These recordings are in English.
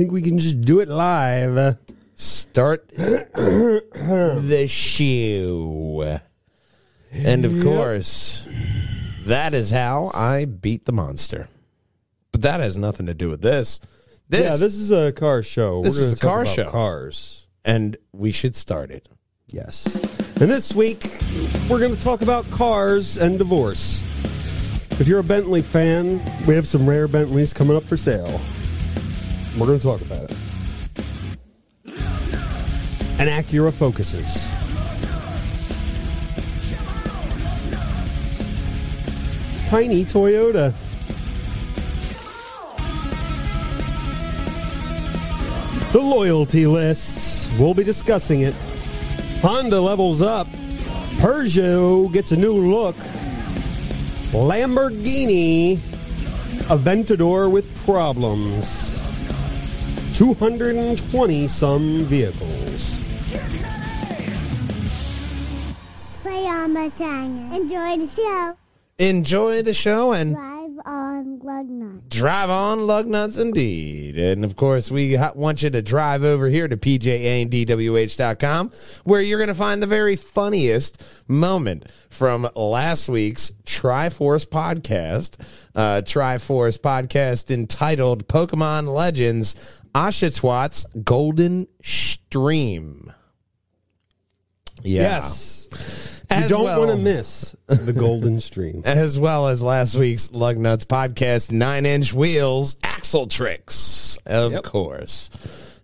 think we can just do it live. Start the show. And of course, that is how I beat the monster. But that has nothing to do with this. This, yeah, this is a car show. This We're is a car about show. Cars. and we should start it. Yes. And this week, we're going to talk about cars and divorce. If you're a Bentley fan, we have some rare Bentleys coming up for sale. We're going to talk about it. And Acura focuses. Tiny Toyota. The loyalty lists. We'll be discussing it. Honda levels up. Peugeot gets a new look. Lamborghini Aventador with problems. 220 some vehicles. Play on Mustang. Enjoy the show. Enjoy the show and Drive on Lugnut. drive on lug nuts indeed. And of course, we want you to drive over here to pjandwh.com where you're going to find the very funniest moment from last week's Triforce podcast. Uh, Triforce podcast entitled Pokemon Legends Oshawott Golden Stream. Yeah. Yes. You don't well- want to miss the Golden Stream. as well as last week's Lug Nuts podcast, Nine Inch Wheels Axle Tricks, of Yep. course.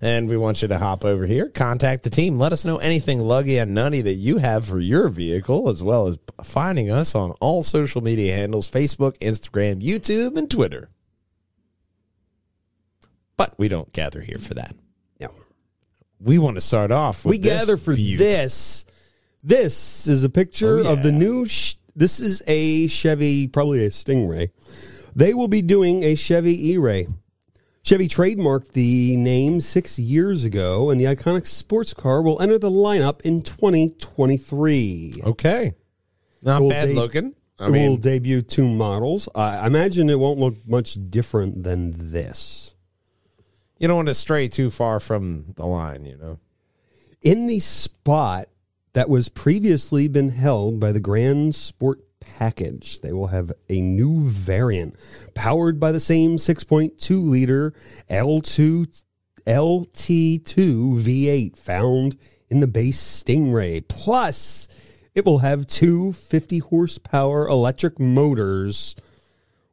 And we want you to hop over here, contact the team, let us know anything luggy and nutty that you have for your vehicle, as well as finding us on all social media handles Facebook, Instagram, YouTube, and Twitter. But we don't gather here for that. Yeah. We want to start off with we gather for this. This is a picture Oh, of the new. Sh- this is a Chevy, probably a Stingray. They will be doing a Chevy E-Ray. Chevy trademarked the name six years ago, and the iconic sports car will enter the lineup in 2023. Okay. Not Will bad they- looking. I it will debut two models. I imagine it won't look much different than this. You don't want to stray too far from the line, you know? in the spot that was previously been held by the Grand Sport package. They will have a new variant powered by the same 6.2 liter L2 LT2 V8 found in the base Stingray. Plus, it will have two 50 horsepower electric motors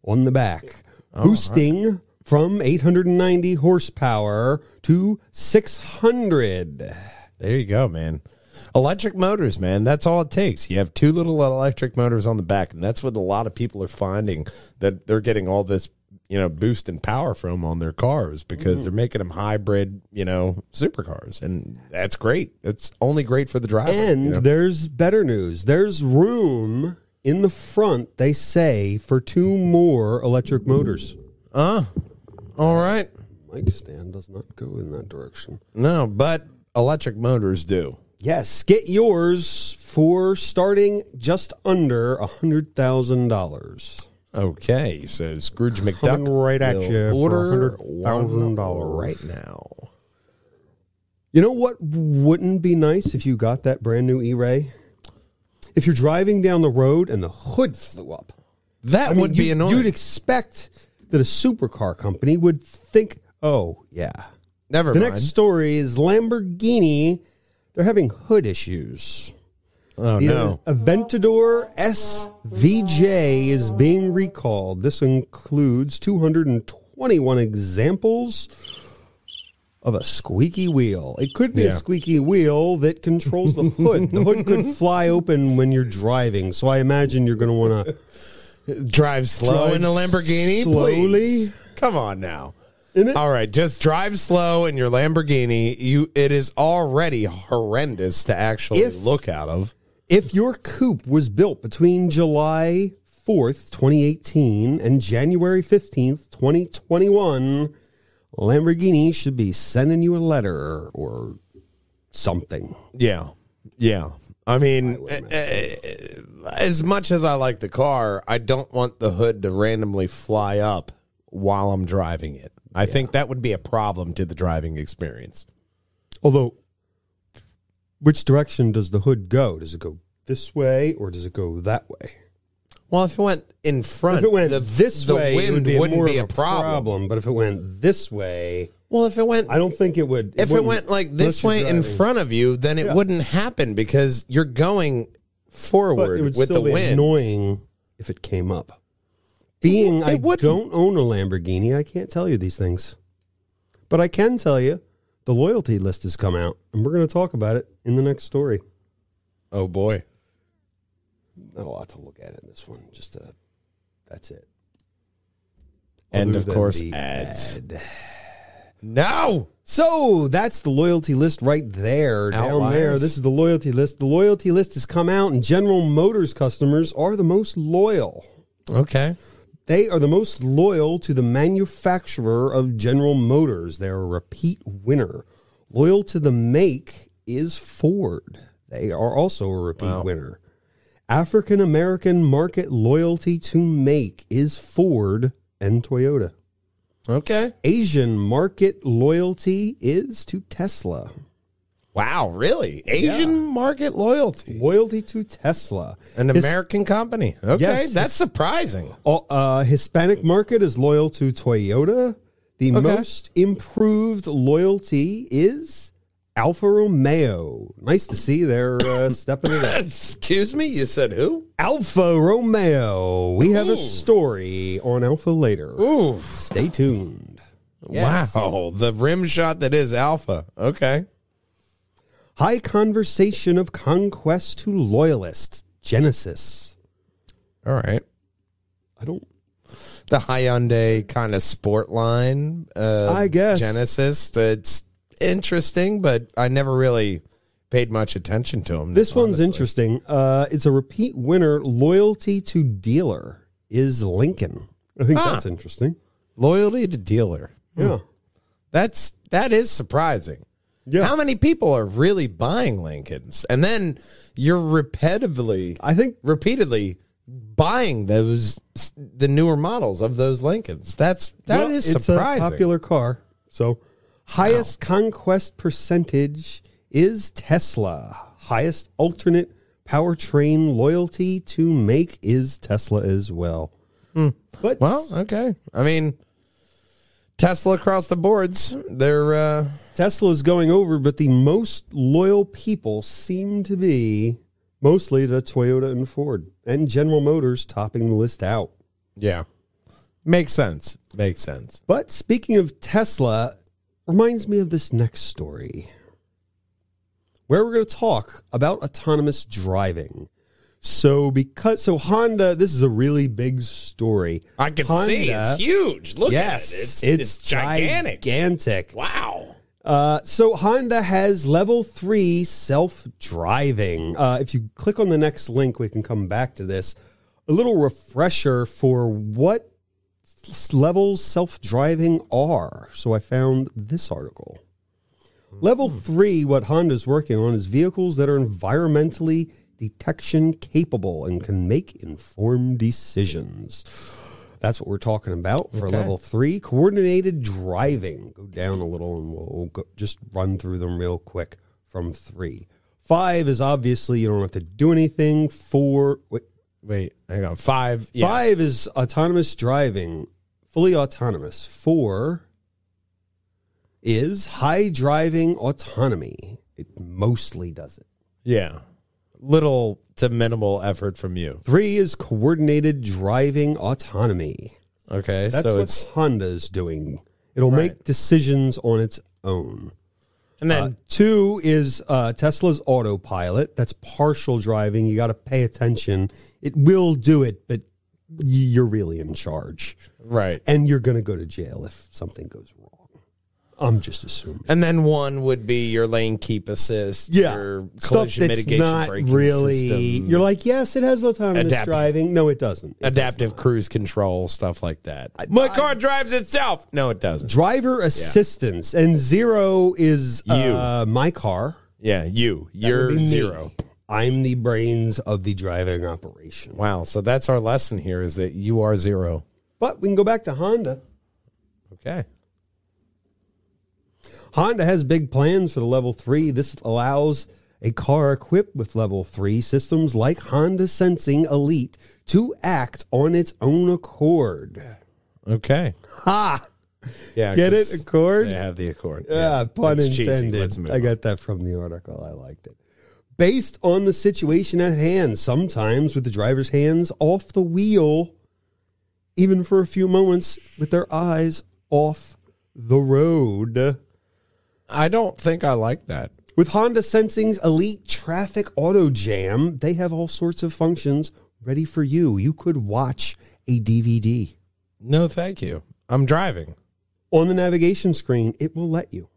on the back, oh, boosting from 890 horsepower to 600. There you go, man. Electric motors, man. That's all it takes. You have two little electric motors on the back, and that's what a lot of people are finding that they're getting all this, you know, boost in power from on their cars because Mm-hmm. they're making them hybrid, you know, supercars, and that's great. It's only great for the driver. And you know? there's better news. There's room in the front, they say, for two more electric motors. uh, all right. Mic stand does not go in that direction. No, but electric motors do. Yes, get yours for starting just under a hundred thousand dollars. Okay, so Scrooge Coming McDuck right at you order $100,000 right now. You know what wouldn't be nice if you got that brand new E-Ray? If you're driving down the road and the hood flew up. That I mean, would be you- annoying. You'd expect that a supercar company would think, "Oh, yeah, Never mind. The mind. next story is Lamborghini. They're having hood issues. oh The no. Aventador SVJ is being recalled. This includes 221 examples of a squeaky wheel. It could be a squeaky wheel that controls the hood. the hood could fly open when you're driving, so I imagine you're going to want to Drive slow Drive in a Lamborghini, slowly. please. Come on now. All right, just drive slow in your Lamborghini. You, it is already horrendous to actually If- look out of. If your coupe was built between July 4th, 2018 and January 15th, 2021, Lamborghini should be sending you a letter or something. Yeah, yeah. I mean, eh, eh, as much as I like the car, I don't want the hood to randomly fly up while I'm driving it. I think that would be a problem to the driving experience. Although, which direction does the hood go? Does it go this way or does it go that way? Well, if it went in front, If it went the, this the way, wind it would be wouldn't be a problem. But if it went this way, Well, if it went I don't think it would. if it went like this way in front of you, then it Yeah. wouldn't happen because you're going but forward it would with still the be wind. annoying if it came up. Being It I wouldn't. don't own a Lamborghini, I can't tell you these things. But I can tell you the loyalty list has come out, and we're going to talk about it in the next story. Oh boy. Not a lot to look at in this one. Just uh, that's it. And Other of than course, the ads. ad. No. So that's the loyalty list right there. Down Outliers. there, this is the loyalty list. The loyalty list has come out, and General Motors customers are the most loyal. Okay. They are the most loyal to the manufacturer of General Motors. They're a repeat winner. Loyal to the make is Ford. They are also a repeat Wow. winner. African American market loyalty to make is Ford and Toyota. Okay. Asian market loyalty is to Tesla. Wow, really? Asian market loyalty. Loyalty to Tesla. An His- American company. Okay, Yes, that's surprising. Uh, uh, Hispanic market is loyal to Toyota. The Okay. most improved loyalty is Alfa Romeo. Nice to see they're uh, stepping it up. Excuse me, you said who? Alfa Romeo. We have a Ooh. story on Alfa later. Ooh. Stay tuned. Yes. Wow, the rim shot that is Alfa. Okay. High conversation of conquest to loyalists. Genesis. All right. I don't. The Hyundai kind of sport line. Uh, I guess. Genesis. It's interesting, but I never really paid much attention to them. This one's interesting. Uh, it's a repeat winner. Loyalty to dealer is Lincoln. I think Ah. that's interesting. Loyalty to dealer. Yeah. That's that is surprising. Yeah. How many people are really buying Lincolns? And then you're repetitively I think repeatedly buying those the newer models of those Lincolns. That's that is well, it's surprising. a popular car. So, highest conquest percentage is Tesla. Highest alternate powertrain loyalty to make is Tesla as well. But Hmm. well, okay. I mean, Tesla across the boards, they're uh, Tesla's going over, but the most loyal people seem to be mostly to Toyota and Ford, and General Motors topping the list out. yeah, makes sense. Makes sense. But speaking of Tesla, reminds me of this next story, where we're going to talk about autonomous driving. So, because so Honda, this is a really big story. I can Honda- see it's huge. Look yes, at it. It's, it's, it's gigantic. gigantic. Wow. Uh, so Honda has level three self driving. Uh, if you click on the next link, we can come back to this. A little refresher for what levels self driving are. So I found this article. Level hmm. three, what Honda's working on is vehicles that are environmentally detection capable and can make informed decisions. That's what we're talking about for Okay. level three. Coordinated driving. Go down a little and we'll, we'll go, just run through them real quick from three. Five is obviously you don't have to do anything. Four, wait, Wait, hang on. Five. Yeah. five is autonomous driving, fully autonomous. Four is high driving autonomy. It mostly does it. Yeah. Little to minimal effort from you. Three is coordinated driving autonomy. Okay. That's so what it's Honda's doing. It'll Right. make decisions on its own. And then Uh, two is uh, Tesla's autopilot. That's partial driving. You got to pay attention. It will do it, but you're really in charge, right. and you're going to go to jail if something goes wrong. I'm just assuming. And then one would be your lane keep assist. Yeah, Your stuff collision that's mitigation not braking really. system, You're like, yes, it has autonomous Adaptive. driving. No, it doesn't. It adaptive cruise control stuff like that. My car drives itself. No, it doesn't. driver assistance and zero is You. uh, my car. Yeah, you. That You're would be me. zero. I'm the brains of the driving operation. Wow. So that's our lesson here: is that you are zero. But we can go back to Honda. Okay. Honda has big plans for the level 3. This allows a car equipped with level 3 systems like Honda Sensing Elite to act on its own accord. Okay. Ha! Yeah. Get it? Accord? They have the accord. Yeah, pun It's intended. I got that from the article. I liked it. Based on the situation at hand, sometimes with the driver's hands off the wheel, even for a few moments with their eyes off the road. I don't think I like that. With Honda Sensing's Elite Traffic Auto Jam, they have all sorts of functions ready for you. You could watch a DVD. No, thank you. I'm driving. On the navigation screen, it will let you.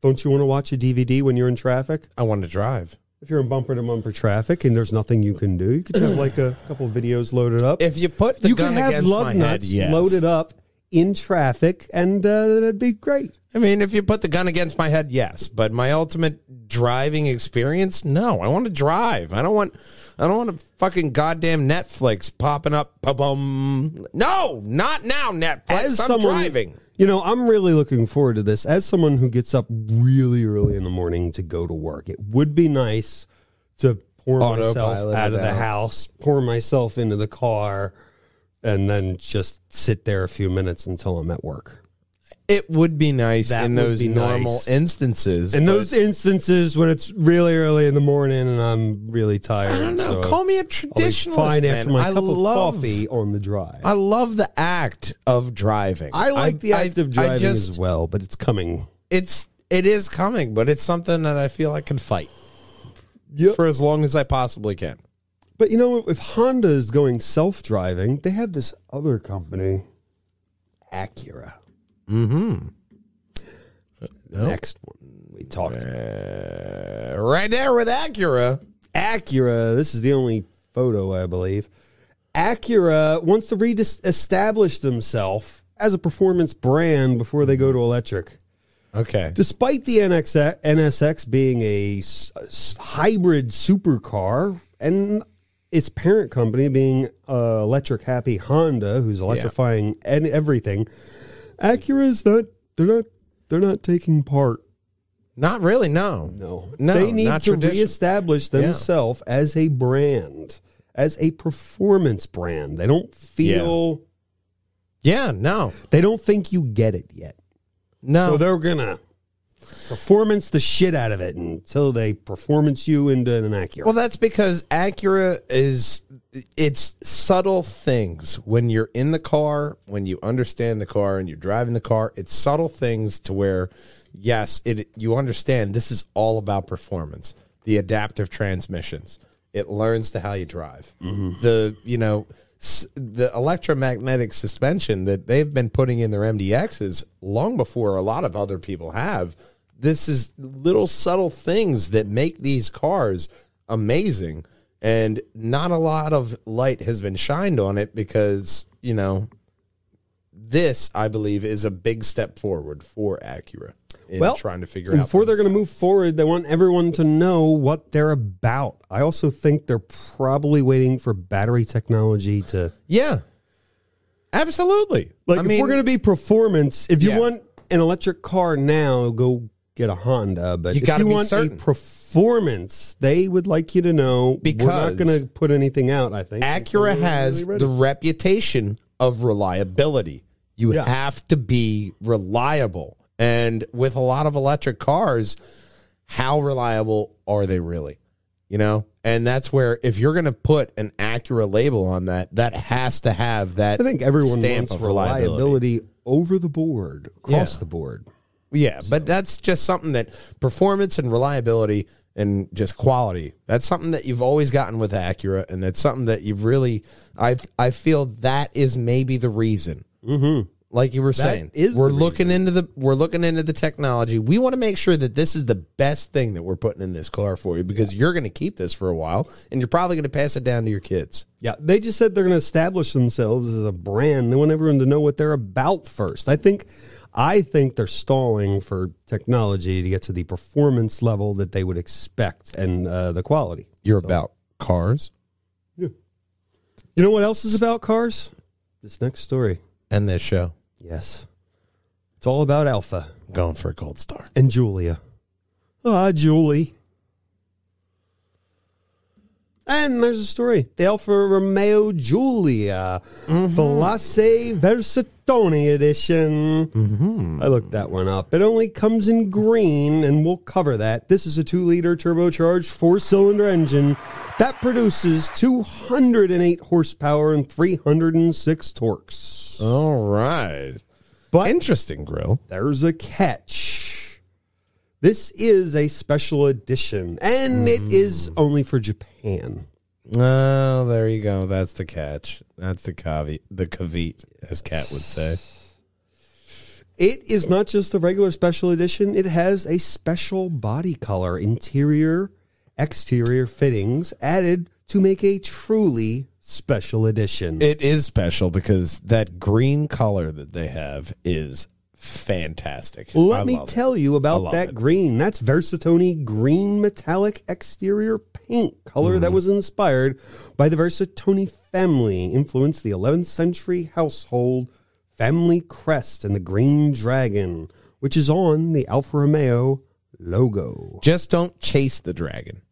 Don't you want to watch a DVD when you're in traffic? I want to drive. If you're in bumper to bumper traffic and there's nothing you can do, you could have like a couple of videos loaded up. If you put the you gun could have against lug my nuts head, yes. loaded up in traffic, and uh, that'd be great. I mean, if you put the gun against my head, yes. But my ultimate driving experience, no. I want to drive. I don't want. I don't want a fucking goddamn Netflix popping up. Ba-bum. No, not now, Netflix. I'm driving. You know, I'm really looking forward to this. As someone who gets up really early in the morning to go to work, it would be nice to pour myself out of the out. house, pour myself into the car, and then just sit there a few minutes until I'm at work. It would be nice That in would those be normal nice. instances. In but those instances when it's really early in the morning and I'm really tired, I don't know. so Call me a I'll be traditionalist. fine man. after my I cup of love, coffee on the drive. I love the act of driving. I like the act of driving just, as well, but it's coming. It's it is coming, but it's something that I feel I can fight Yep. for as long as I possibly can. But you know, if Honda is going self-driving, they have this other company, Acura. Mm-hmm. Next one we talked. Uh, right there with Acura. Acura. This is the only photo I believe. Acura wants to re-establish themselves as a performance brand before they go to electric. Okay. Despite the NX, NSX being a s- s- hybrid supercar and its parent company being uh, electric happy Honda, who's electrifying and everything, Acura is not. They're not. They're not taking part. Not really. No. No, No, They need not to tradition- reestablish Yeah. themselves as a brand, as a performance brand. They don't feel. Yeah. No. They don't think you get it yet. No. So they're gonna performance the shit out of it until they performance you into an Acura. Well, that's because Acura is it's subtle things when you're in the car, when you understand the car and you're driving the car. It's subtle things to where, yes, it you understand this is all about performance. The adaptive transmissions. It learns to how you drive. Mm-hmm. The you know s- the electromagnetic suspension that they've been putting in their MDXs long before a lot of other people have. This is little subtle things that make these cars amazing and not a lot of light has been shined on it because you know this i believe is a big step forward for acura in well, trying to figure out before they're going to move forward, they want everyone to know what they're about. I also think they're probably waiting for battery technology to yeah absolutely like. I if mean, we're going to be performance, if you Yeah. want an electric car now, go get a Honda. But You if you want certain. a performance, they would like you to know because we're not going to put anything out. I think Acura has really the reputation of reliability. You Yeah. have to be reliable. And with a lot of electric cars, how reliable are they really? You know? And that's where if you're going to put an Acura label on that, that has to have that I think everyone stamp wants of reliability over the board, across Yeah. the board. Yeah, but that's just something that performance and reliability and just quality. That's something that you've always gotten with Acura, and that's something that you've really. I I feel that is maybe the reason. Mm-hmm. Like you were saying, is we're looking into the we're looking into the technology. We want to make sure that this is the best thing that we're putting in this car for you because you're going to keep this for a while, and you're probably going to pass it down to your kids. Yeah, they just said they're going to establish themselves as a brand. They want everyone to know what they're about first. I think, I think they're stalling for technology to get to the performance level that they would expect and uh, the quality. You're about cars Yeah. You know what else is about cars? This next story. and this show. Yes. It's all about Alfa Going for a gold star. and Giulia. Ah, Julie. And there's a story. Mm-hmm. The Alfa Romeo Giulia, Velocity Versatone Edition. Mm-hmm. I looked that one up. It only comes in green, and we'll cover that. This is a two liter turbocharged four cylinder engine that produces 208 horsepower and 306 torques. All right. But Interesting grill. there's a catch. This is a special edition, and it is hmm. only for Japan. Oh, there you go. That's the catch. That's the caveat, the caveat, as Cat would say. It is not just a regular special edition, it has a special body color, interior, exterior fittings added to make a truly special edition. It is special because that green color that they have is fantastic. Let I me love it. tell you about that it. green. That's Versatone green metallic exterior paint color Mm-hmm. that was inspired by the Versatone family, influenced the 11th century household family crest and the green dragon, which is on the Alfa Romeo logo. Just don't chase the dragon.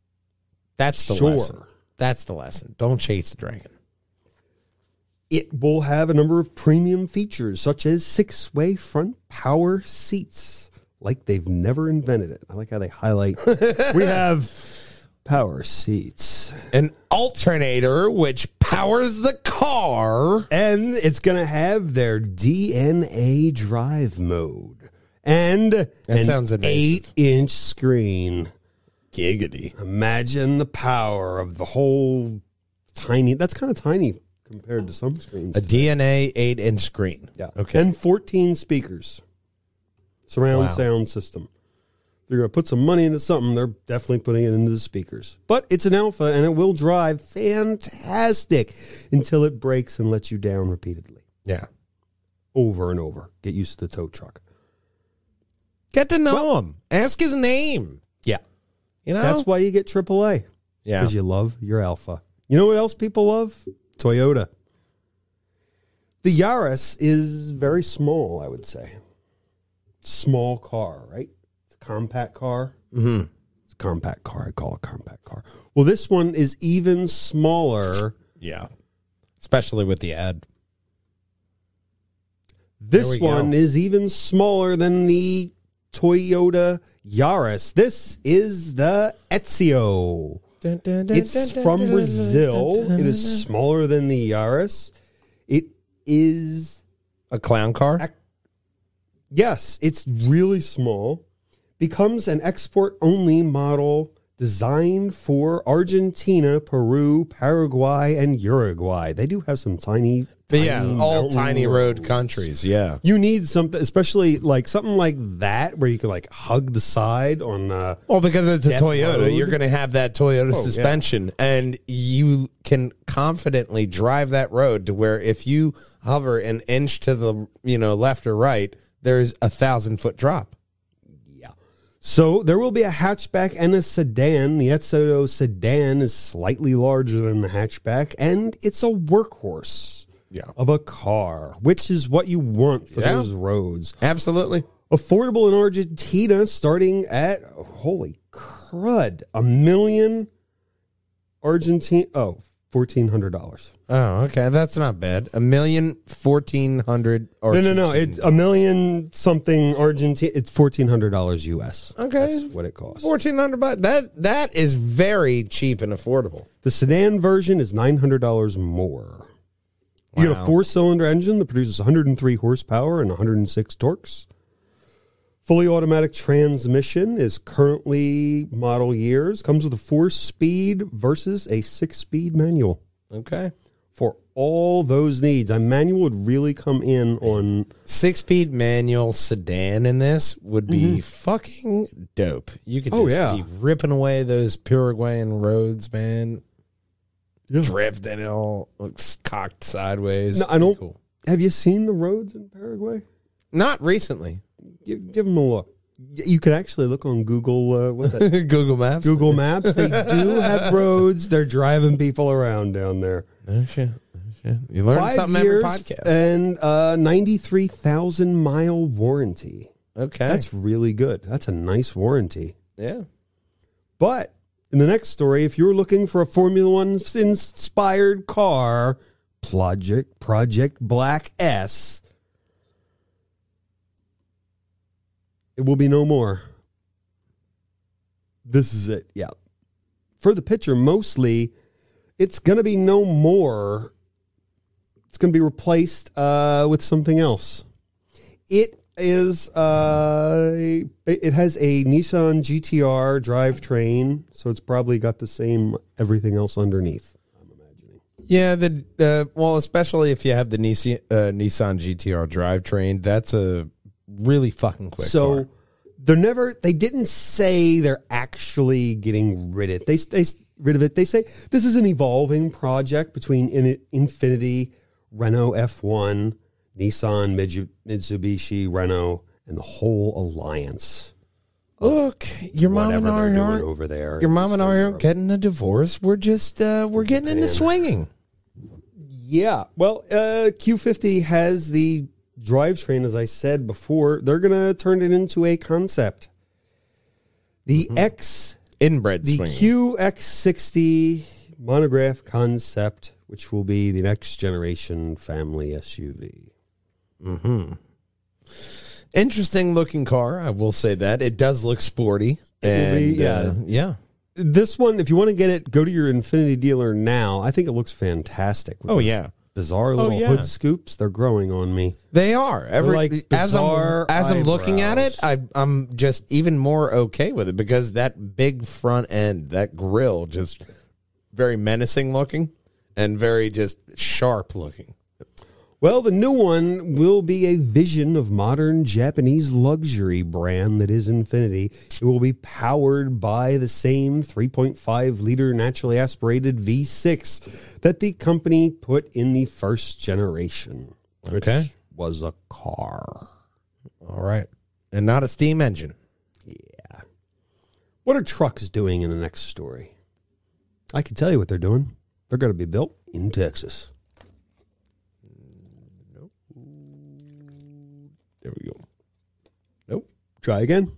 That's the Sure. lesson. That's the lesson. Don't chase the dragon. It will have a number of premium features, such as six way front power seats, like they've never invented it. I like how they highlight. we have power seats. An alternator which powers the car. And it's going to have their DNA drive mode. And an sounds invasive. eight inch screen. Giggity. Imagine the power of the whole tiny. That's kind of tiny compared to some screens. A DNA eight inch screen. Yeah. Okay. And 14 speakers. Surround Wow. sound system. They're going to put some money into something. They're definitely putting it into the speakers. But it's an Alfa and it will drive fantastic until it breaks and lets you down repeatedly. yeah. Over and over. Get used to the tow truck. Get to know him. Ask his name. Yeah. You know. That's why you get AAA. yeah. Because you love your Alfa. You know what else people love? Toyota. The Yaris is very small, I would say. Small car, right? It's a compact car. Mm-hmm. It's a compact car. I call it a compact car. Well, this one is even smaller. Yeah. Especially with the ad. This we go. one is even smaller than the Toyota Yaris. This is the Etios. It's from Brazil. It is smaller than the Yaris. It is a clown car. Ac- Yes, it's really small. Becomes an export only model designed for Argentina, Peru, Paraguay, and Uruguay. They do have some tiny, But yeah, all tiny road countries. Yeah. You need something, especially like something like that, where you can like hug the side on. Uh, Well, because it's a Toyota, Road. you're going to have that Toyota Oh, yeah. suspension, and you can confidently drive that road to where if you hover an inch to the you know left or right, there's a thousand foot drop. yeah. So there will be a hatchback and a sedan. The Etios sedan is slightly larger than the hatchback, and it's a workhorse. Yeah, of a car, which is what you want for Yeah. those roads. absolutely. Affordable in Argentina, starting at holy crud, a million Argentine. Oh, fourteen hundred dollars. Oh, okay, that's not bad. A million fourteen hundred. No, no, no. It's a million something Argentine. It's fourteen hundred dollars US. Okay. that's what it costs. fourteen hundred bucks. That that is very cheap and affordable. The sedan version is nine hundred dollars more. You get a four-cylinder engine that produces 103 horsepower and 106 torques. Fully automatic transmission is currently model years. Comes with a four-speed versus a six-speed manual Okay, for all those needs. A manual would really come in on. six speed manual sedan in this would be mm-hmm. fucking dope. You could Oh, just yeah. be ripping away those Paraguayan roads, man. Drifting it all looks cocked sideways. No, I don't- Cool. Have you seen the roads in Paraguay? Not recently. Give, give them a look. You could actually look on Google. Uh, what's that? Google Maps. Google Maps. They do have roads. They're driving people around down there. Oh, shit. Yeah, you learn Five something every podcast. and uh, ninety-three thousand mile warranty. okay, That's really good. That's a nice warranty. yeah. But in the next story, if you're looking for a Formula One inspired car, Project Project Black S, it will be no more. This is it. Yeah. For the picture, mostly, it's going to be no more. It's going to be replaced uh, with something else. It is uh it has a Nissan GTR drivetrain, so it's probably got the same everything else underneath. I'm imagining. Yeah, the uh, well, especially if you have the Nissan, uh, Nissan GTR drivetrain, that's a really fucking quick. so car. they're never they didn't say they're actually getting rid of it. They they rid of it. They say this is an evolving project between In- Infiniti, Renault F1, Nissan, Mitsubishi, Renault, and the whole alliance. look, your mom and I aren't. over there. Your mom and I aren't getting a divorce. We're just uh, we're getting into swinging. Yeah. Well, uh, Q50 has the drivetrain, as I said before. They're going to turn it into a concept. The X, Inbred the swinging. QX60 monograph concept, which will be the next generation family SUV. Interesting looking car. I will say that it does look sporty. And be, yeah. uh, yeah. This one, if you want to get it, go to your Infiniti dealer now. I think it looks fantastic. with Oh yeah. Bizarre little yeah. hood scoops. They're growing on me. They are. Every, like as I'm bizarre as I'm looking at it. I, I'm just even more okay with it because that big front end, that grill, just very menacing looking and very just sharp looking. Well, the new one will be a vision of modern Japanese luxury brand that is Infiniti. It will be powered by the same 3.5 liter naturally aspirated V6 that the company put in the first generation, which Okay. was a car. All right, and not a steam engine. Yeah. What are trucks doing in the next story? I can tell you what they're doing. They're going to be built in Texas. There we go. Nope. Try again.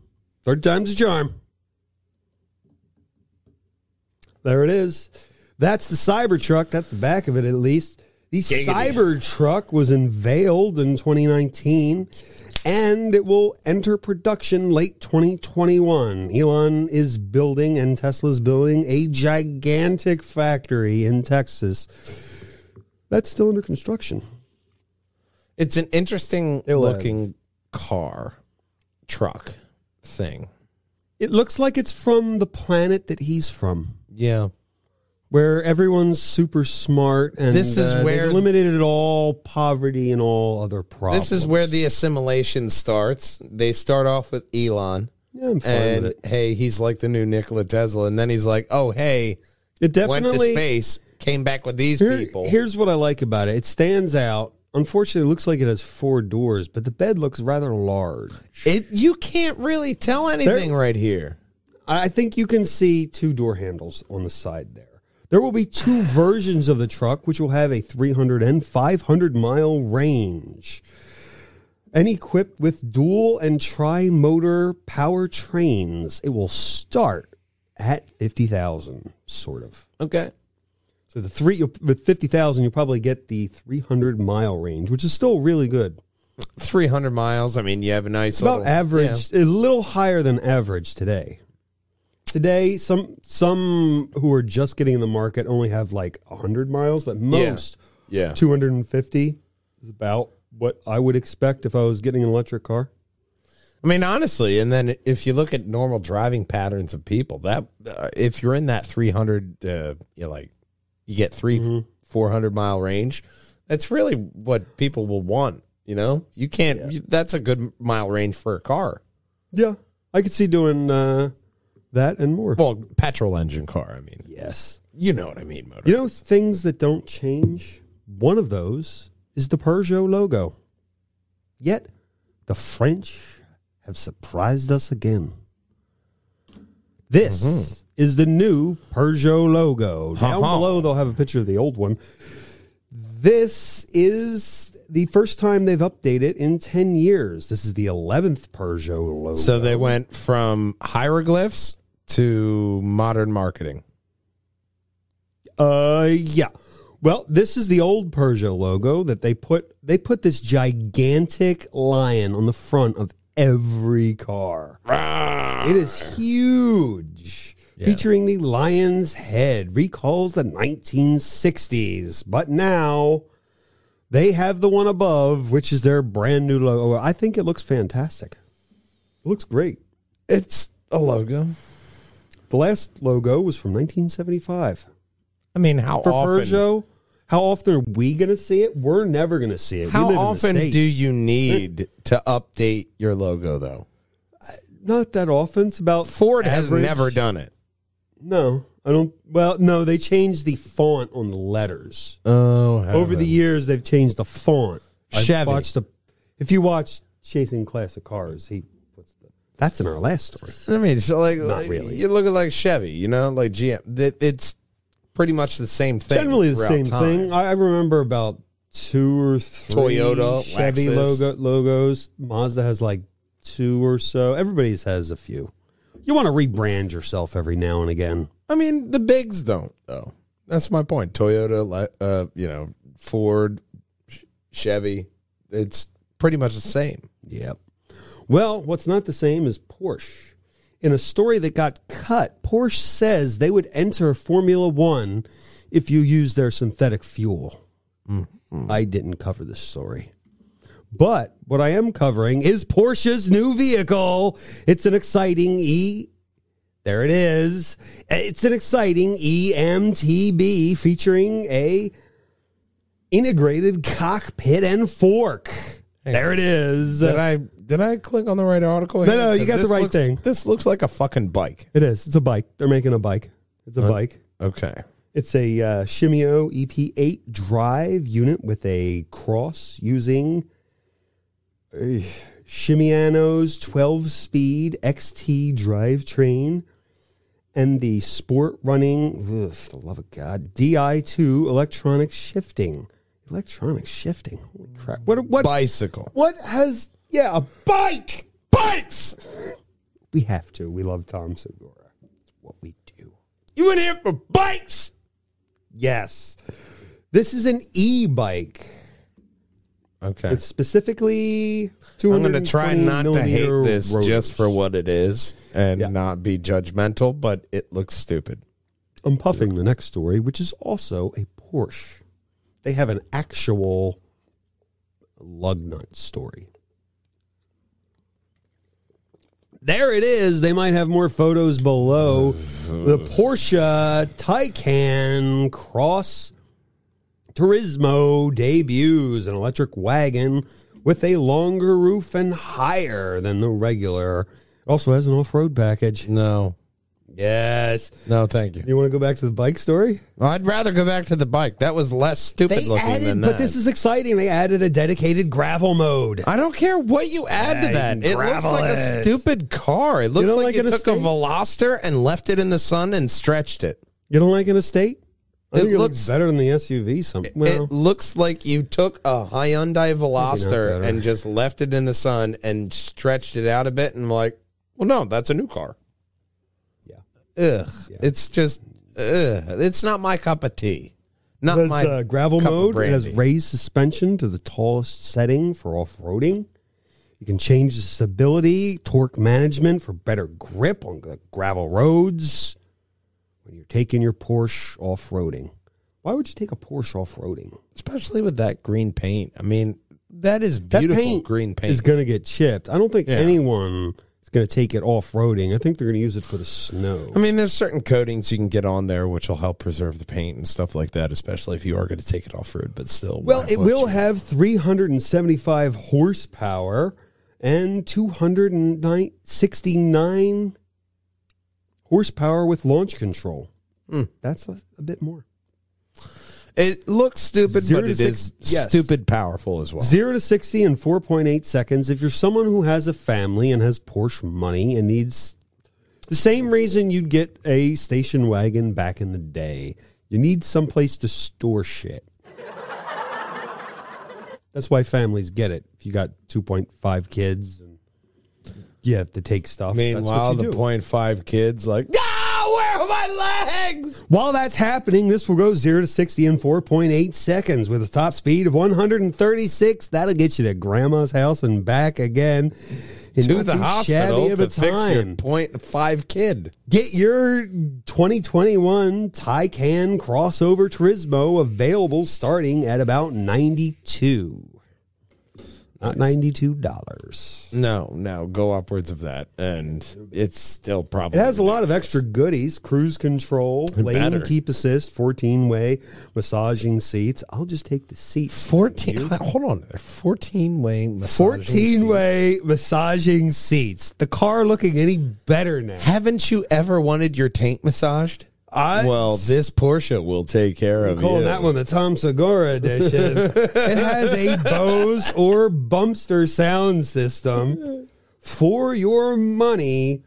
Third time's a charm. There it is. That's the Cybertruck. That's the back of it, at least. The Cybertruck was unveiled in 2019 and it will enter production late 2021. Elon is building and Tesla's building a gigantic factory in Texas that's still under construction. It's an interesting looking car, truck thing. It looks like it's from the planet that he's from. Yeah. where everyone's super smart and This is uh, they've where- eliminated all poverty and all other problems. This is where the assimilation starts. They start off with Elon. yeah, I'm fine and with it. hey, he's like the new Nikola Tesla, and then he's like, oh hey, It definitely went to space, came back with these Here- people. Here's what I like about it. It stands out. Unfortunately, it looks like it has four doors, but the bed looks rather large. it you can't really tell anything right here. I think you can see two door handles on the side there. There will be two versions of the truck, which will have a 300 and 500 mile range. And equipped with dual and tri motor power trains, it will start at 50,000, sort of. Okay. So the three with 50,000, you'll probably get the 300 mile range, which is still really good. Three hundred miles. I mean, you have a nice It's about little- average, a little higher than average today. Today, some some who are just getting in the market only have like 100 miles, but most Yeah. yeah. 250 is about what I would expect if I was getting an electric car. I mean, honestly, and then if you look at normal driving patterns of people, that uh, if you're in that 300, uh, you know, like you get 3 Mm-hmm. 400 mile range, that's really what people will want. You know, you can't. You, that's a good mile range for a car. Yeah, I could see doing uh, that and more. Well, petrol engine car. I mean, yes. you know what I mean. Motor. You know things that don't change? One of those is the Peugeot logo. Yet, the French have surprised us again. This is the new Peugeot logo. Down Ha-ha. below, they'll have a picture of the old one. This is the first time they've updated in 10 years. This is the 11th Peugeot logo. So they went from hieroglyphs to modern marketing. Uh, yeah. Well, this is the old Peugeot logo that they put. They put this gigantic lion on the front of every car. It is huge, featuring the lion's head. Recalls the 1960s, but now they have the one above, which is their brand new logo. I think it looks fantastic. It looks great. It's a logo. The last logo was from 1975. I mean, how for often? Peugeot. How often are we going to see it? We're never going to see it. How live in the often do you need to update your logo, though? Not that often. It's about Ford has never done it. No, I don't. Well, no, they changed the font on the letters Oh, over the years. They've changed the font. I Chevy. watched the. If you watch Chasing Classic Cars, he puts the. That's in our last story. I mean, so like, Not like, really. You're looking like Chevy, you know, like GM. It- It's pretty much the same thing. Generally the throughout same time. thing. I, I remember about two or three Toyota, Chevy Lexus. logo logos. Mazda has like two or so. Everybody's has a few. You want to rebrand yourself every now and again. I mean, the bigs don't, though. That's my point. Toyota, uh, you know, Ford, Chevy. It's pretty much the same. Yep. Well, what's not the same is Porsche. In a story that got cut, Porsche says they would enter Formula One if you use their synthetic fuel. I didn't cover this story. But what I am covering is Porsche's new vehicle. It's an exciting E. There it is. It's an exciting EMTB featuring a integrated cockpit and fork. There it is. Did I did I click on the right article? No, no, you got the right looks- thing. This looks like a fucking bike. It is. It's a bike. They're making a bike. It's a bike. Okay. It's a uh, Shimano EP8 drive unit with a cross using uh, Shimano's 12 speed XT drivetrain and the sport running, ugh, for the love of God, DI2 electronic shifting. Electronic shifting. Holy crap. What, what, Bicycle. what has, yeah, a bike! Bikes! We have to. We love Tom Segura. It's what we do. You in here for bikes? Yes. This is an e-bike. Okay. It's specifically I'm going to try not to hate this rotors. just for what it is and Yeah. not be judgmental, but it looks stupid. I'm puffing the next story, which is also a Porsche. They have an actual lug nut story. There it is. They might have more photos below. the Porsche Taycan Cross Turismo debuts an electric wagon with a longer roof and higher than the regular. Also has an off-road package. No. Yes. No, thank you. You want to go back to the bike story? I'd rather go back to the bike. That was less stupid They looking added, than but this is exciting. They added a dedicated gravel mode. I don't care what you add Yeah, to that. It looks like a stupid car. It looks don't like, like you took a estate? Veloster and left it in the sun and stretched it. You don't like an estate? I It think it looks looks- better than the SUV. Some well, it looks like you took a Hyundai Veloster and just left it in the sun and stretched it out a bit and like, well, no, that's a new car. yeah. Ugh. It's just, ugh. It's not my cup of tea. Not It has my uh, gravel cup of mode. It has raised suspension to the tallest setting for off roading. You can change the stability, torque management for better grip on the gravel roads you're taking your Porsche off roading. Why would you take a Porsche off roading? especially with that green paint. I mean, that is That beautiful paint green paint. is going to get chipped. I don't think Yeah. anyone is going to take it off roading. I think they're going to use it for the snow. I mean, there's certain coatings you can get on there which will help preserve the paint and stuff like that, especially if you are going to take it off road. But still, well, it will have 375 horsepower and 269 horsepower with launch control. Hmm. That's a, a bit more. It looks stupid, Zero but it six- is yes. stupid powerful as well. Zero to 60 in 4.8 seconds. If you're someone who has a family and has Porsche money and needs the same reason you'd get a station wagon back in the day, you need someplace to store shit. That's why families get it. If you got 2.5 kids and you have to take stuff. Meanwhile, that's the what do. point five kids like, ah, where are my legs? While that's happening, this will go 0 to 60 in 4.8 seconds with a top speed of 136. That'll get you to grandma's house and back again. in To the too hospital shabby of to a fix your time. point five kid. Get your 2021 Taycan crossover Turismo available starting at about 92. Not $92. No, no, go upwards of that, and it's still probably. It has a lot of extra goodies: cruise control, lane better. keep assist, fourteen-way massaging seats. I'll just take the seat. fourteen. Hold on, fourteen way, Fourteen-way massaging seats. The car looking any better now? Haven't you ever wanted your taint massaged? I well, this Porsche will take care of you. calling you. that one the Tom Segura edition. it has a Bose or Burmester sound system for your money.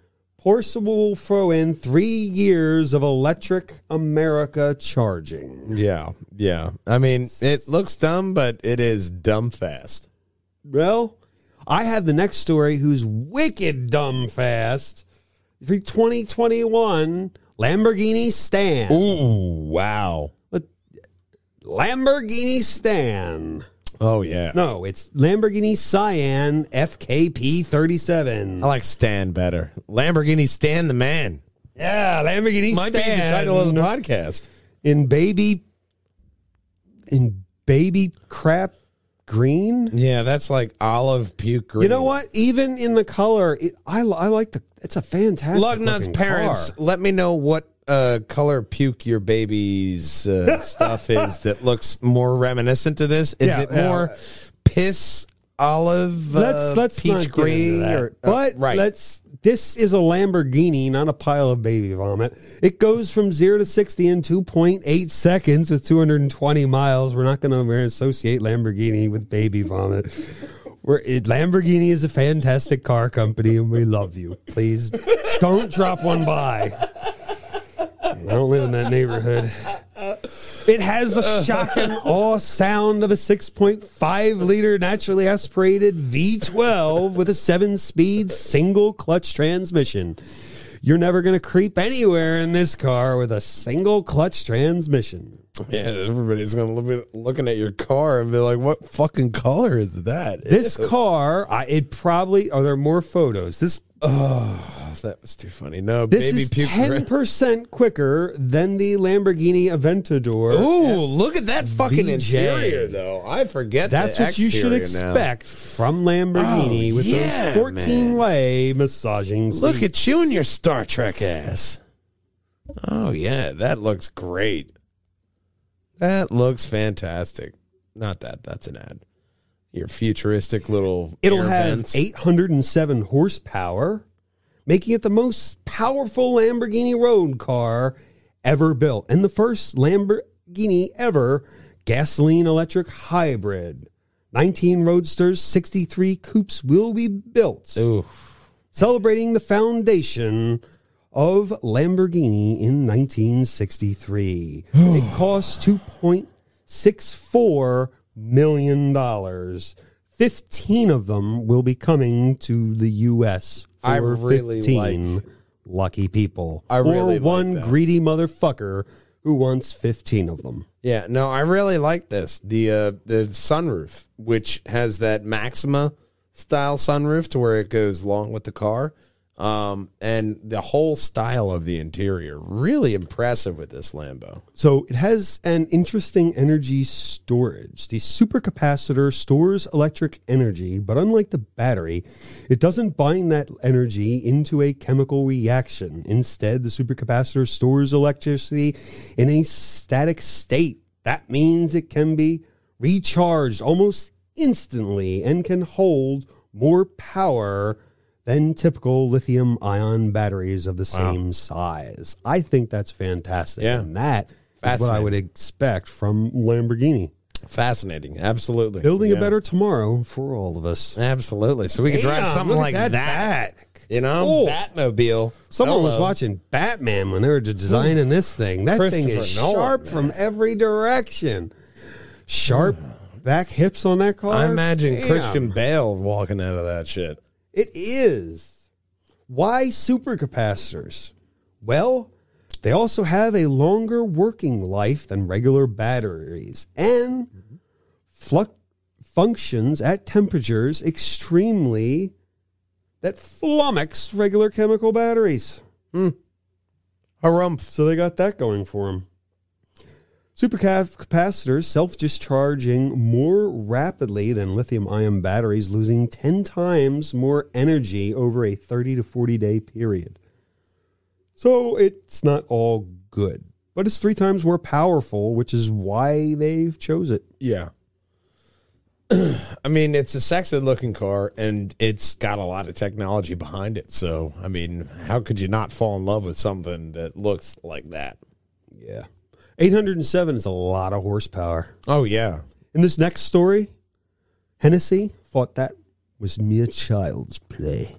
Porsche will throw in three years of Electrify America charging. Yeah, yeah. I mean, it looks dumb, but it is dumb fast. Well, I have the next story who's wicked dumb fast. For 2021, Lamborghini Stan. Ooh, wow. Lamborghini Stan. Oh yeah. No, it's Lamborghini Cyan FKP 37. I like Stan better. Lamborghini Stan the man. Yeah, Lamborghini Might be the title of the podcast. In baby in baby crap green. Yeah, that's like olive puke green. You know what? Even in the color, it, I, I like the. It's a fantastic. Lugnut's parents, car. let me know what uh, color puke your baby's uh, stuff is that looks more reminiscent to this. Is Yeah, it yeah. more piss olive, uh, Let's let's peach green, or uh, but right? let's. This is a Lamborghini, not a pile of baby vomit. It goes from zero to sixty in two point eight seconds with two hundred and twenty miles. We're not going to associate Lamborghini with baby vomit. We're, it, Lamborghini is a fantastic car company, and we love you. Please don't drop one by. I don't live in that neighborhood. It has the shock and awe sound of a 6.5 liter naturally aspirated V12 with a seven speed single clutch transmission. You're never going to creep anywhere in this car with a single clutch transmission. Yeah, everybody's gonna look at, looking at your car and be like, "What fucking color is that?" This car, I, it probably are there more photos. This Oh, that was too funny. No, this baby is ten percent quicker than the Lamborghini Aventador. Ooh, look at that fucking VJ. interior, though. I forget. That's what you should exterior now. expect from Lamborghini Oh, with yeah, those 14 way massaging seats. Look at you and your Star Trek ass. Oh yeah, that looks great. That looks fantastic. Not that. That's an ad. Your futuristic little. It'll have vents. 807 horsepower, making it the most powerful Lamborghini road car ever built, and the first Lamborghini ever gasoline electric hybrid. 19 roadsters, 63 coupes will be built. Ooh, celebrating the foundation of Lamborghini in 1963. it cost 2.64 million dollars. 15 of them will be coming to the US for I really 15 like- lucky people. I really or one that. greedy motherfucker who wants 15 of them. yeah. No, I really like this. The uh, the sunroof, which has that Maxima style sunroof to where it goes along with the car. Um, and the whole style of the interior really impressive with this Lambo. So it has an interesting energy storage. The supercapacitor stores electric energy, but unlike the battery, it doesn't bind that energy into a chemical reaction. Instead, the supercapacitor stores electricity in a static state. That means it can be recharged almost instantly and can hold more power than typical lithium ion batteries of the same size. I think that's fantastic. Yeah. And that is what I would expect from Lamborghini. Fascinating, absolutely. Building Yeah. a better tomorrow for all of us. Absolutely. So we could drive something like that. back. You know, Oh. Batmobile. Someone was watching Batman when they were designing this thing. That thing is Nolan, sharp man. from every direction. Sharp hmm. back hips on that car. I imagine Damn. Christian Bale walking out of that shit. It is. Why supercapacitors? Well, they also have a longer working life than regular batteries and fluc- functions at temperatures extremely that flummox regular chemical batteries. Hmm. Harumph. So they got that going for them. Supercapacitors self discharging more rapidly than lithium ion batteries, losing 10 times more energy over a 30 to 40 day period. So it's not all good, but it's three times more powerful, which is why they've chose it. Yeah. I mean, it's a sexy looking car and it's got a lot of technology behind it. So, I mean, how could you not fall in love with something that looks like that? Yeah. 807 is a lot of horsepower. Oh, yeah. In this next story, Hennessey thought that was mere child's play.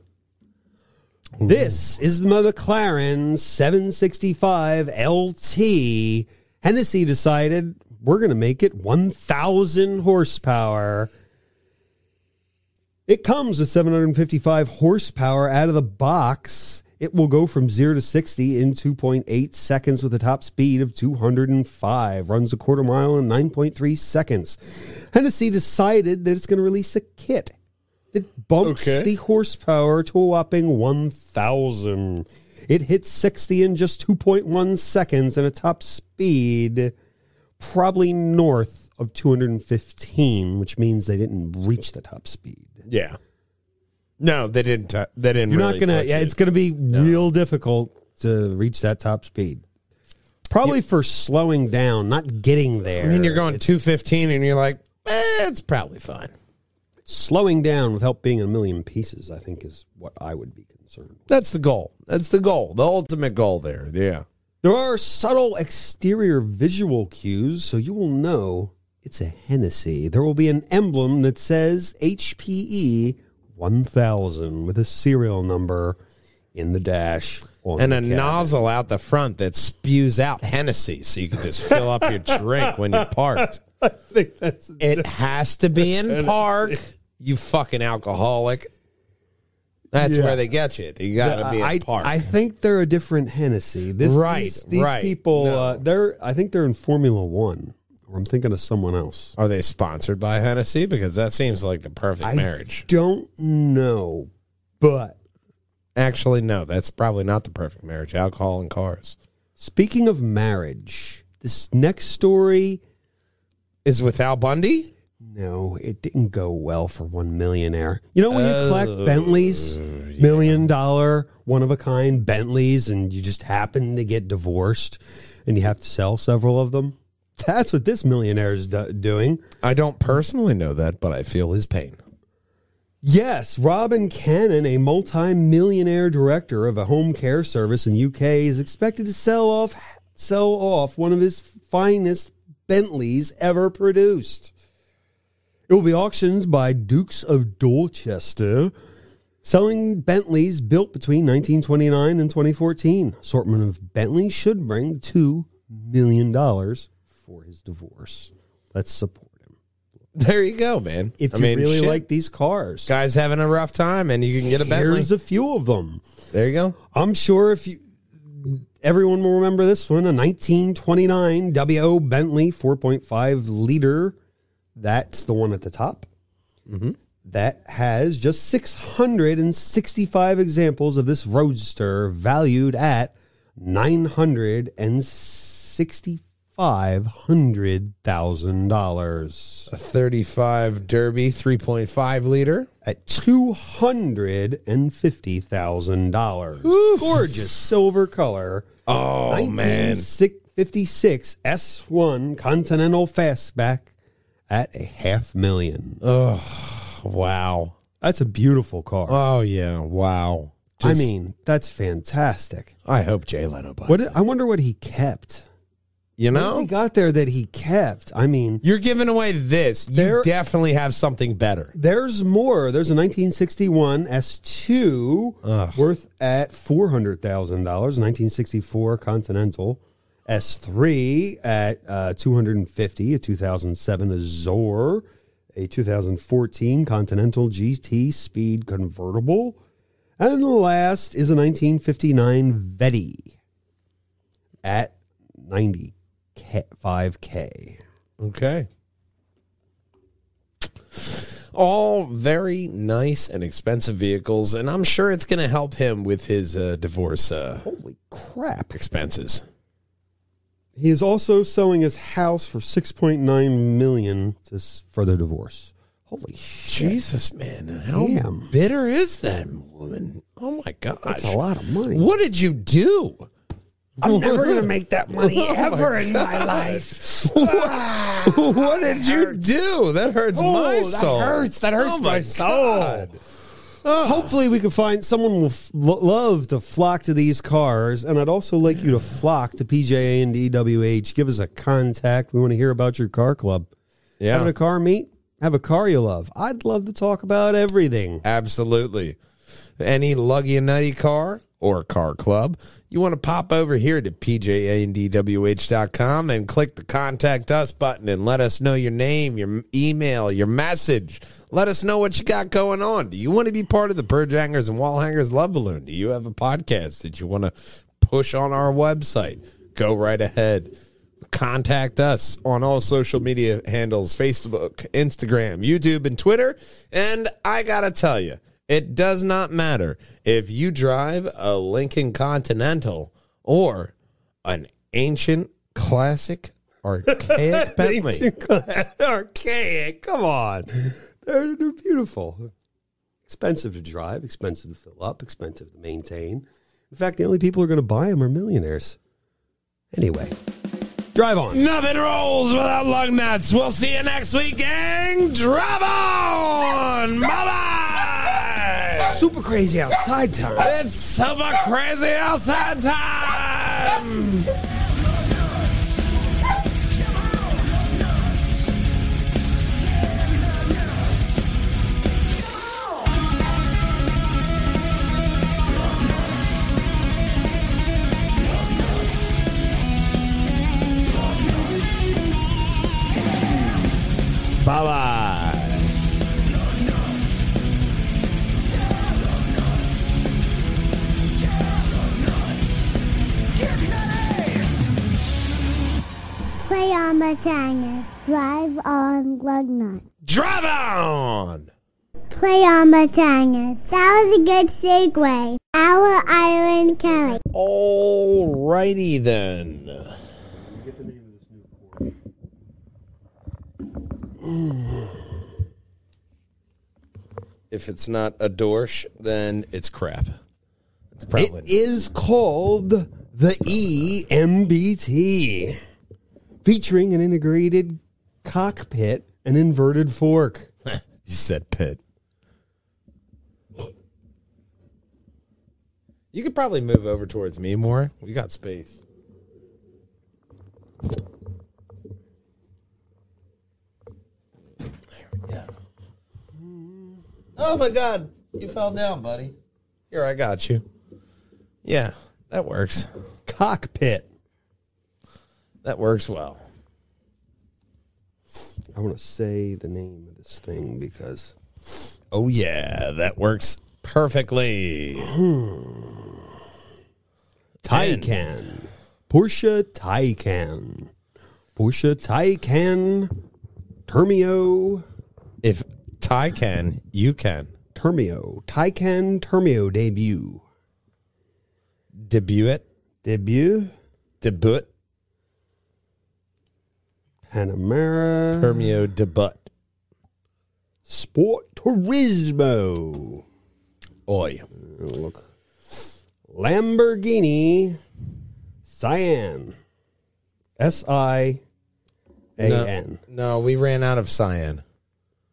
This is the McLaren 765 LT. Hennessey decided we're going to make it 1,000 horsepower. It comes with 755 horsepower out of the box. It will go from 0 to 60 in 2.8 seconds with a top speed of 205. Runs a quarter mile in 9.3 seconds. Hennessey decided that it's going to release a kit that bumps Okay. the horsepower to a whopping 1,000. It hits 60 in just 2.1 seconds and a top speed probably north of 215, which means they didn't reach the top speed. Yeah. No, they didn't. Uh, they didn't. You're really not gonna. Yeah, it. it's gonna be real difficult to reach that top speed. Probably for slowing down, not getting there. I mean, you're going 215 and you're like, eh, it's probably fine. slowing down without being a million pieces. I think is what I would be concerned. with. That's the goal. That's the goal. The ultimate goal there. Yeah. There are subtle exterior visual cues, so you will know it's a Hennessey. There will be an emblem that says HPE 1000 with a serial number in the dash. On And the a cabinet. nozzle out the front that spews out Hennessy so you can just fill up your drink when you're parked. I think that's It has to be in park, you fucking alcoholic. That's Yeah. where they get you. You got to be in I, park. I think they're a different Hennessy. This, Right, these, these right. people, No. uh, they're. I think they're in Formula One, or I'm thinking of someone else. Are they sponsored by Hennessy? Because that seems like the perfect marriage. I marriage. don't know, but Actually, no, that's probably not the perfect marriage. Alcohol and cars. speaking of marriage, this next story, Is with Al Bundy? no, it didn't go well for one millionaire. You know when you Oh, collect Bentleys, million dollar, one of a kind Bentleys, and you just happen to get divorced, and you have to sell several of them. That's what this millionaire is do- doing. I don't personally know that, but I feel his pain. Yes, Robin Cannon, a multi-millionaire director of a home care service in UK, is expected to sell off sell off one of his finest Bentleys ever produced. It will be auctioned by Dukes of Dorchester, selling Bentleys built between 1929 and 2014. Assortment of Bentleys should bring two million dollars for his divorce. Let's support him. There you go, man. If I you mean, really shit. like these cars, guys having a rough time, and you can get a Bentley. Here's a few of them. There you go. I'm sure if you everyone will remember this one, a 1929 WO Bentley 4.5 liter. That's the one at the top. Mm-hmm. That has just 665 examples of this roadster valued at 960 five hundred thousand dollars. A thirty-five Derby three point five liter at two hundred and fifty thousand dollars. Gorgeous silver color. Oh man, fifty-six S one Continental fastback at a half million. Oh wow, that's a beautiful car. Oh yeah, wow. Just, I mean, that's fantastic. I hope Jay Leno buys. What it. I wonder what he kept. You know? he got there that he kept? I mean, You're giving away this. You There- definitely have something better. There's more. There's a 1961 S2 Ugh. worth at four hundred thousand dollars. 1964 Continental S3 at uh, 250. A 2007 Azure a 2014 Continental GT Speed convertible. And the last is a 1959 Vetti at 95K. Okay. All very nice and expensive vehicles, and I'm sure it's going to help him with his uh, divorce uh, Holy crap. expenses. He is also selling his house for 6.9 million to, s- for the divorce. Holy shit. Jesus, man, how Damn. bitter is that woman? Oh my god, That's a lot of money. What did you do? I'm never going to make that money oh ever in my life. what ah, did you do? That hurts Oh, my that hurts. That hurts Oh my soul. God. Ah. Hopefully, we can find someone will f- love to flock to these cars, and I'd also like you to flock to PJA and DWH. Give us a contact. We want to hear about your car club. Having Yeah, a car meet, have a car you love. I'd love to talk about everything. absolutely. Any luggy and nutty car or car club, you want to pop over here to pjandwh.com and click the contact us button and let us know your name, your email, your message. Let us know what you got going on. Do you want to be part of the Purge Hangers and Wall Hangers Love Balloon? Do you have a podcast that you want to push on our website? Go right ahead. Contact us on all social media handles Facebook, Instagram, YouTube, and Twitter. And I got to tell you, it does not matter if you drive a Lincoln Continental or an ancient classic archaic Bentley. Archaic. Come on. They're, they're beautiful. Expensive to drive, expensive to fill up, expensive to maintain. In fact, the only people who are going to buy them are millionaires. Anyway, drive on. Nothing rolls without lug nuts. We'll see you next week, gang. Drive on. Bye bye. Super crazy outside time. It's super crazy outside time. Play on Batangas. Drive on Lugnut. Drive on. Play on Batangas. That was a good segue. Our Island Kelly. Alrighty then. If it's not a dorsch, then it's crap. It's probably It is called the EMBT, featuring an integrated cockpit and inverted fork. you said pit. You could probably move over towards me more. We got space. There we go. Oh my god, you fell down, buddy. Here, I got you. Yeah, that works. Cockpit. That works well. I want to say the name of this thing because Oh yeah, that works perfectly. Hmm. Taycan. Porsche Taycan. Porsche Taycan Termio. If Ty can, you can. Termio. Taycan Termio debut. Debut it. Debut. Debut. Panamera. Permio debut. Sport Turismo. Oi. Look. Lamborghini Cyan. S I A N. No, we ran out of cyan.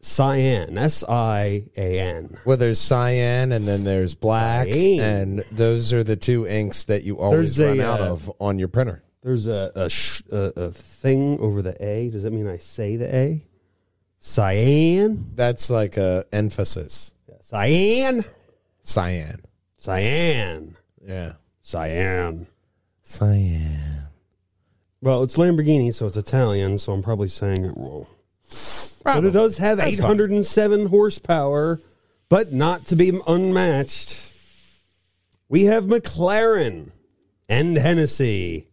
Cyan. S I A N. Well, there's cyan and then there's black, Cyan. and those are the two inks that you always There's run a, out uh, of on your printer. There's a a, sh- a a thing over the A. Does that mean I say the A? Cyan. That's like a emphasis. Cyan. Cyan. Cyan. Yeah. Cyan. Cyan. Well, it's Lamborghini, so it's Italian, so I'm probably saying it wrong. but it does have That's fine. 807 horsepower, but not to be unmatched. We have McLaren and Hennessey.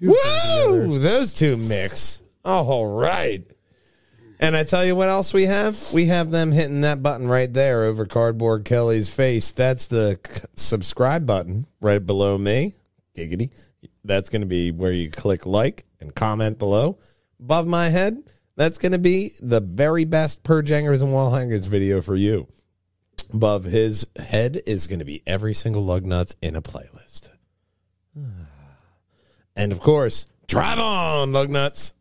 Woo! Those two mix. all right. And I tell you what else we have? We have them hitting that button right there over Cardboard Kelly's face. That's the subscribe button right below me. Giggity. That's going to be where you click like and comment below. Above my head, that's going to be the very best purge hangers and wall hangers video for you. Above his head is going to be every single lug nuts in a playlist. Ah. And of course, drive on, lug nuts.